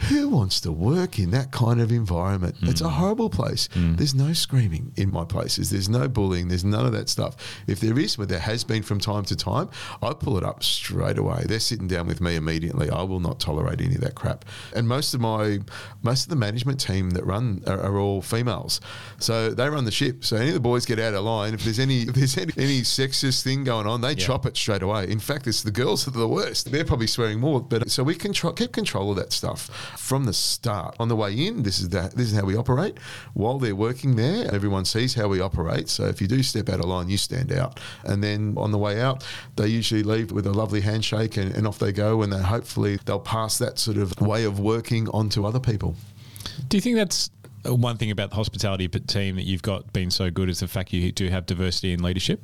S2: Who wants to work in that kind of environment? Mm. It's a horrible place. Mm. There's no screaming in my places. There's no bullying. There's none of that stuff. If there is, but there has been from time to time, I pull it up straight away. They're sitting down with me immediately. I will not tolerate any of that crap. And most of my, most of the management team that run are, are all females, so they run the ship. So any of the boys get out of line. If there's any, if there's any, any sexist thing going on, they yeah. chop it straight away. In fact, it's the girls that are the worst. They're probably swearing more. But so we can keep control of that stuff from the start. On the way in, this is the, this is how we operate. While they're working there, everyone sees how we operate. So if you do step out of line, you stand out. And then on the way out, they usually leave with a lovely handshake and, and off they go. And they hopefully they'll pass that sort of way of working on to other people.
S1: Do you think that's uh, one thing about the hospitality team that you've got been so good is the fact you do have diversity in leadership?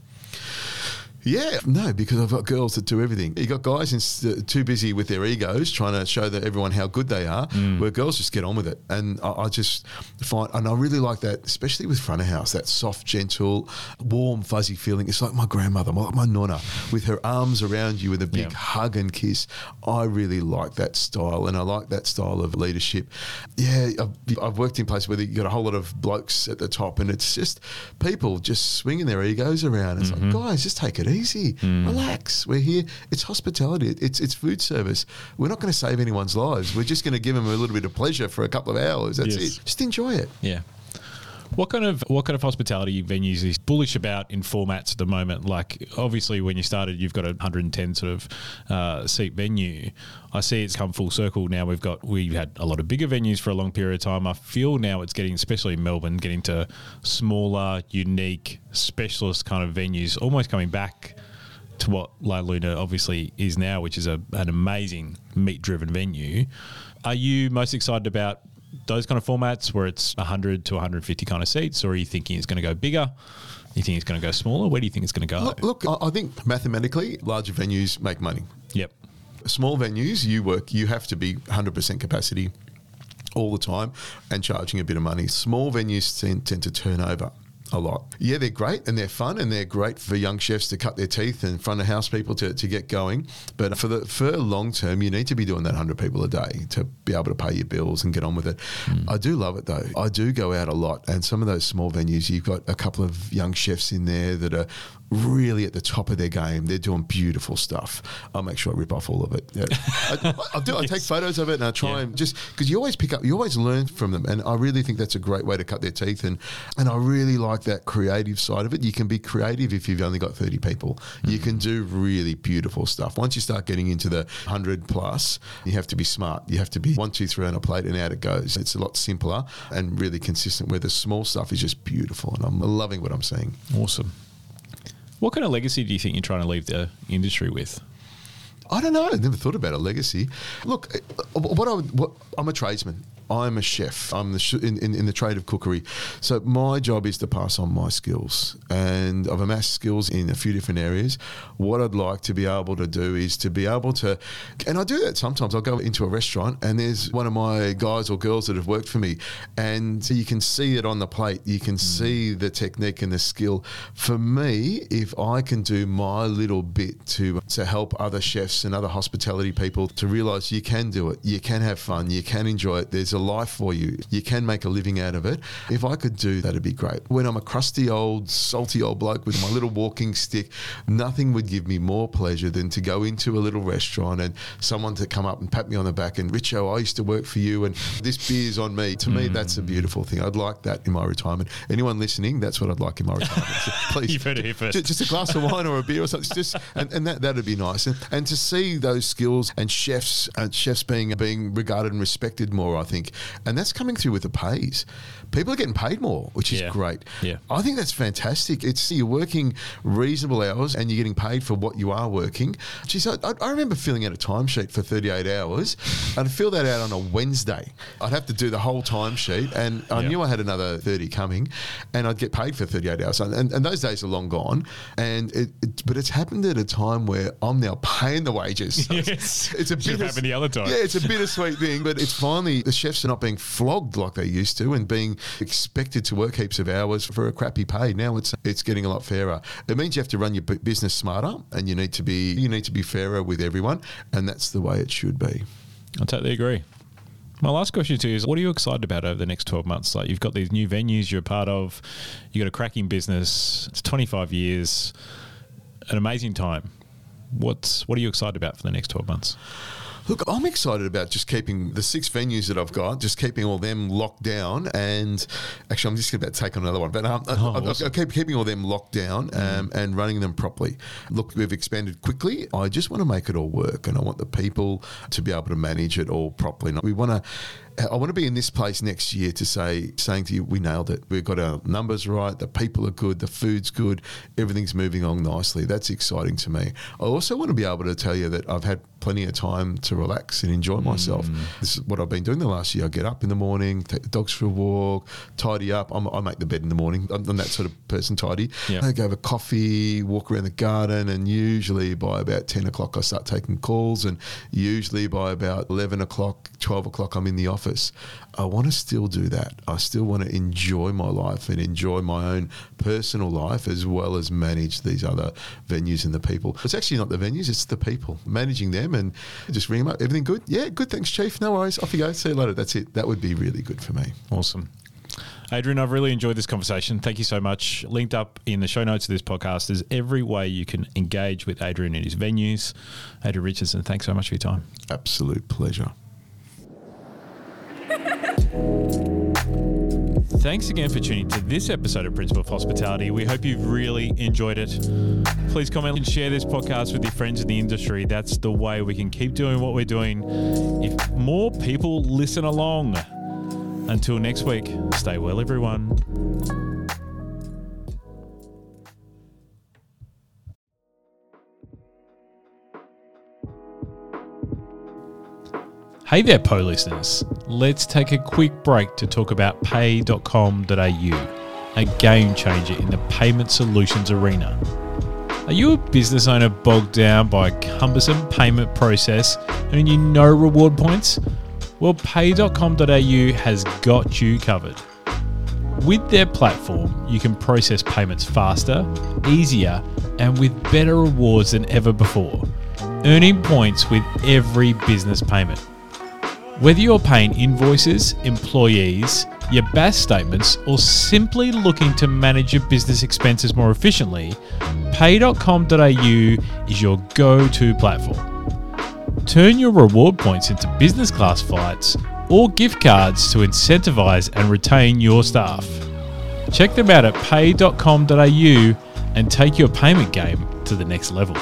S2: Yeah, no, because I've got girls that do everything. You got guys in, too busy with their egos trying to show that everyone how good they are, mm. where girls just get on with it. And I, I, just find, and I really like that, especially with front of house, that soft, gentle, warm, fuzzy feeling. It's like my grandmother, my, my nonna, with her arms around you with a big yeah. hug and kiss. I really like that style, and I like that style of leadership. Yeah, I've, I've worked in places where you got a whole lot of blokes at the top, and it's just people just swinging their egos around. It's mm-hmm. like, guys, just take it easy, mm. relax. We're here. It's hospitality. It's it's food service. We're not going to save anyone's lives. We're just going to give them a little bit of pleasure for a couple of hours. That's yes. it. Just enjoy it.
S1: Yeah. What kind of what kind of hospitality venues is bullish about in formats at the moment? Like obviously, when you started, you've got a 110 sort of uh, seat venue. I see it's come full circle now. We've got we've had a lot of bigger venues for a long period of time. I feel now it's getting, especially in Melbourne, getting to smaller, unique, specialist kind of venues, almost coming back to what La Luna obviously is now, which is a, an amazing meat driven venue. Are you most excited about those kind of formats where it's 100 to 150 kind of seats, or are you thinking it's going to go bigger? You think it's going to go smaller? Where do you think it's going to go?
S2: Look, look I think mathematically, larger venues make money.
S1: Yep.
S2: Small venues, you work, you have to be 100% capacity all the time and charging a bit of money. Small venues tend, tend to turn over a lot. Yeah, they're great and they're fun and they're great for young chefs to cut their teeth and front of house people to, to get going. But for the for long term, you need to be doing that 100 people a day to be able to pay your bills and get on with it. Mm. I do love it though. I do go out a lot and some of those small venues, you've got a couple of young chefs in there that are really at the top of their game. They're doing beautiful stuff. I'll make sure I rip off all of it. Yeah. I, I, do. I [LAUGHS] yes. take photos of it and I try yeah. and just because you always pick up, you always learn from them, and I really think that's a great way to cut their teeth. And and I really like that creative side of it. You can be creative if you've only got thirty people. Mm-hmm. You can do really beautiful stuff. Once you start getting into the hundred plus, you have to be smart. You have to be one, two, three on a plate, and out it goes. It's a lot simpler and really consistent. Where the small stuff is just beautiful, and I'm loving what I'm seeing.
S1: Awesome. What kind of legacy do you think you're trying to leave the industry with?
S2: I don't know. I never thought about a legacy. Look, uh, what I what, I'm a tradesman. I'm a chef. I'm the sh- in, in, in, the trade of cookery. So my job is to pass on my skills, and I've amassed skills in a few different areas. What I'd like to be able to do is to be able to, and I do that sometimes. I'll go into a restaurant, and there's one of my guys or girls that have worked for me, and so you can see it on the plate. You can mm. see the technique and the skill. For me, if I can do my little bit to to help other chefs and other hospitality people to realise you can do it, you can have fun, you can enjoy it. There's a life for you. You can make a living out of it. If I could do that, it'd be great. When I'm a crusty old, salty old bloke with my little walking stick, nothing would give me more pleasure than to go into a little restaurant and someone to come up and pat me on the back and Richo, I used to work for you and this beer's on me. To me, mm. that's a beautiful thing. I'd like that in my retirement. Anyone listening, that's what I'd like in my retirement. So [LAUGHS] please,
S1: You've heard it here first.
S2: ju- just a glass of wine or a beer or something. Just and, and that that'd be nice. And, and to see those skills and chefs and chefs being being regarded and respected more, I think, and that's coming through with the pays. People are getting paid more, which is
S1: Yeah.
S2: great.
S1: Yeah.
S2: I think that's fantastic. It's you're working reasonable hours and you're getting paid for what you are working. Geez, I, I remember filling out a timesheet for 38 hours. I'd fill that out on a Wednesday. I'd have to do the whole timesheet, and I
S1: Yeah.
S2: knew I had another 30 coming, and I'd get paid for 38 hours. And, and, and those days are long gone. And it, it, but it's happened at a time where I'm now paying the wages. So
S1: Yes.
S2: it's, it's a
S1: have happened the other time.
S2: Yeah, it's a bittersweet thing, but it's finally the chefs are not being flogged like they used to and being expected to work heaps of hours for a crappy pay. Now it's it's getting a lot fairer. It means you have to run your business smarter, and you need to be you need to be fairer with everyone, and that's the way it should be.
S1: I totally agree. My last question to you is: What are you excited about over the next twelve months? Like you've got these new venues you're a part of, you got a cracking business. It's twenty five years, an amazing time. What's what are you excited about for the next twelve months?
S2: Look, I'm excited about just keeping the six venues that I've got, just keeping all them locked down. And actually, I'm just about to take on another one, but um, I,
S1: Oh,
S2: I,
S1: awesome.
S2: I keep keeping all them locked down um, and running them properly. Look, we've expanded quickly. I just want to make it all work, and I want the people to be able to manage it all properly. And we want to. I want to be in this place next year to say, saying to you, we nailed it. We've got our numbers right. The people are good. The food's good. Everything's moving along nicely. That's exciting to me. I also want to be able to tell you that I've had plenty of time to relax and enjoy myself. Mm. This is what I've been doing the last year. I get up in the morning, take the dogs for a walk, tidy up. I'm, I make the bed in the morning. I'm, I'm that sort of person, tidy. I go have a coffee, walk around the garden, and usually by about 10 o'clock, I start taking calls. And usually by about 11 o'clock, 12 o'clock, I'm in the office. I want to still do that. I still want to enjoy my life and enjoy my own personal life as well as manage these other venues and the people. It's actually not the venues, it's the people. Managing them and just ring them up. Everything good? Yeah, good. Thanks, Chief. No worries. Off you go. See you later. That's it. That would be really good for me.
S1: Awesome. Adrian, I've really enjoyed this conversation. Thank you so much. Linked up in the show notes of this podcast is every way you can engage with Adrian in his venues. Adrian Richardson, thanks so much for your time.
S2: Absolute pleasure.
S1: Thanks again for tuning to this episode of Principle of Hospitality. We hope you've really enjoyed it. Please comment and share this podcast with your friends in the industry. That's the way we can keep doing what we're doing. If more people listen along. Until next week, stay well, everyone. Hey there, Po listeners. Let's take a quick break to talk about pay.com.au, a game changer in the payment solutions arena. Are you a business owner bogged down by a cumbersome payment process and you no reward points? Well, pay.com.au has got you covered. With their platform, you can process payments faster, easier, and with better rewards than ever before, earning points with every business payment. Whether you're paying invoices, employees, your BAS statements, or simply looking to manage your business expenses more efficiently, pay.com.au is your go to platform. Turn your reward points into business class flights or gift cards to incentivize and retain your staff. Check them out at pay.com.au and take your payment game to the next level.